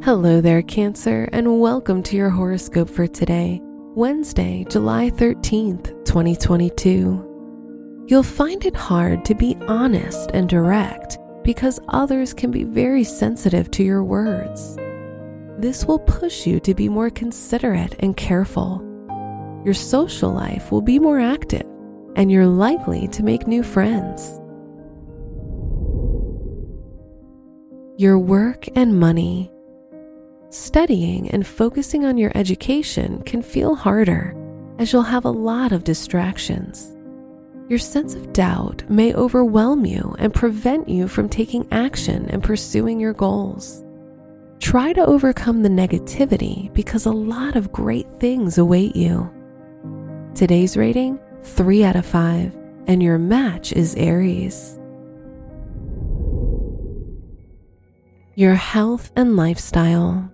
Hello there, Cancer, and welcome to your horoscope for today, Wednesday, July 13th, 2022. You'll find it hard to be honest and direct because others can be very sensitive to your words. This will push you to be more considerate and careful. Your social life will be more active, and you're likely to make new friends. Your work and money. Studying and focusing on your education can feel harder as you'll have a lot of distractions. Your sense of doubt may overwhelm you and prevent you from taking action and pursuing your goals. Try to overcome the negativity because a lot of great things await you. Today's rating 3 out of 5, and your match is Aries. Your health and lifestyle.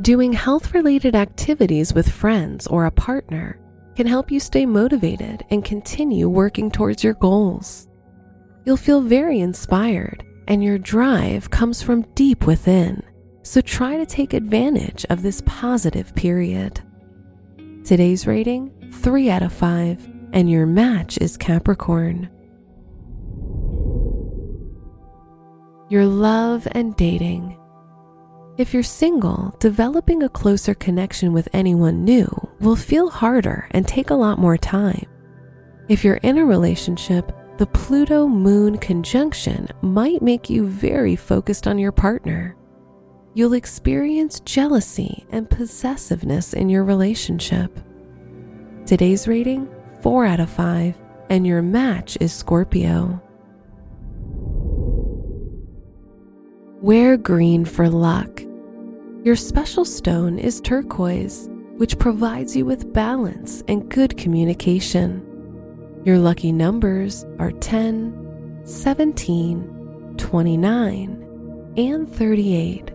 Doing health related activities with friends or a partner can help you stay motivated and continue working towards your goals. You'll feel very inspired, and your drive comes from deep within, so try to take advantage of this positive period. Today's rating 3 out of 5, and your match is Capricorn. Your love and dating. If you're single, developing a closer connection with anyone new will feel harder and take a lot more time. If you're in a relationship, the Pluto Moon conjunction might make you very focused on your partner. You'll experience jealousy and possessiveness in your relationship. Today's rating 4 out of 5, and your match is Scorpio. Wear green for luck. Your special stone is turquoise, which provides you with balance and good communication. Your lucky numbers are 10, 17, 29, and 38.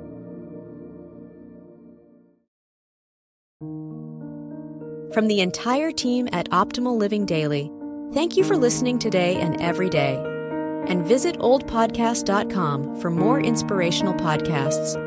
From the entire team at Optimal Living Daily, thank you for listening today and every day and visit oldpodcast.com for more inspirational podcasts.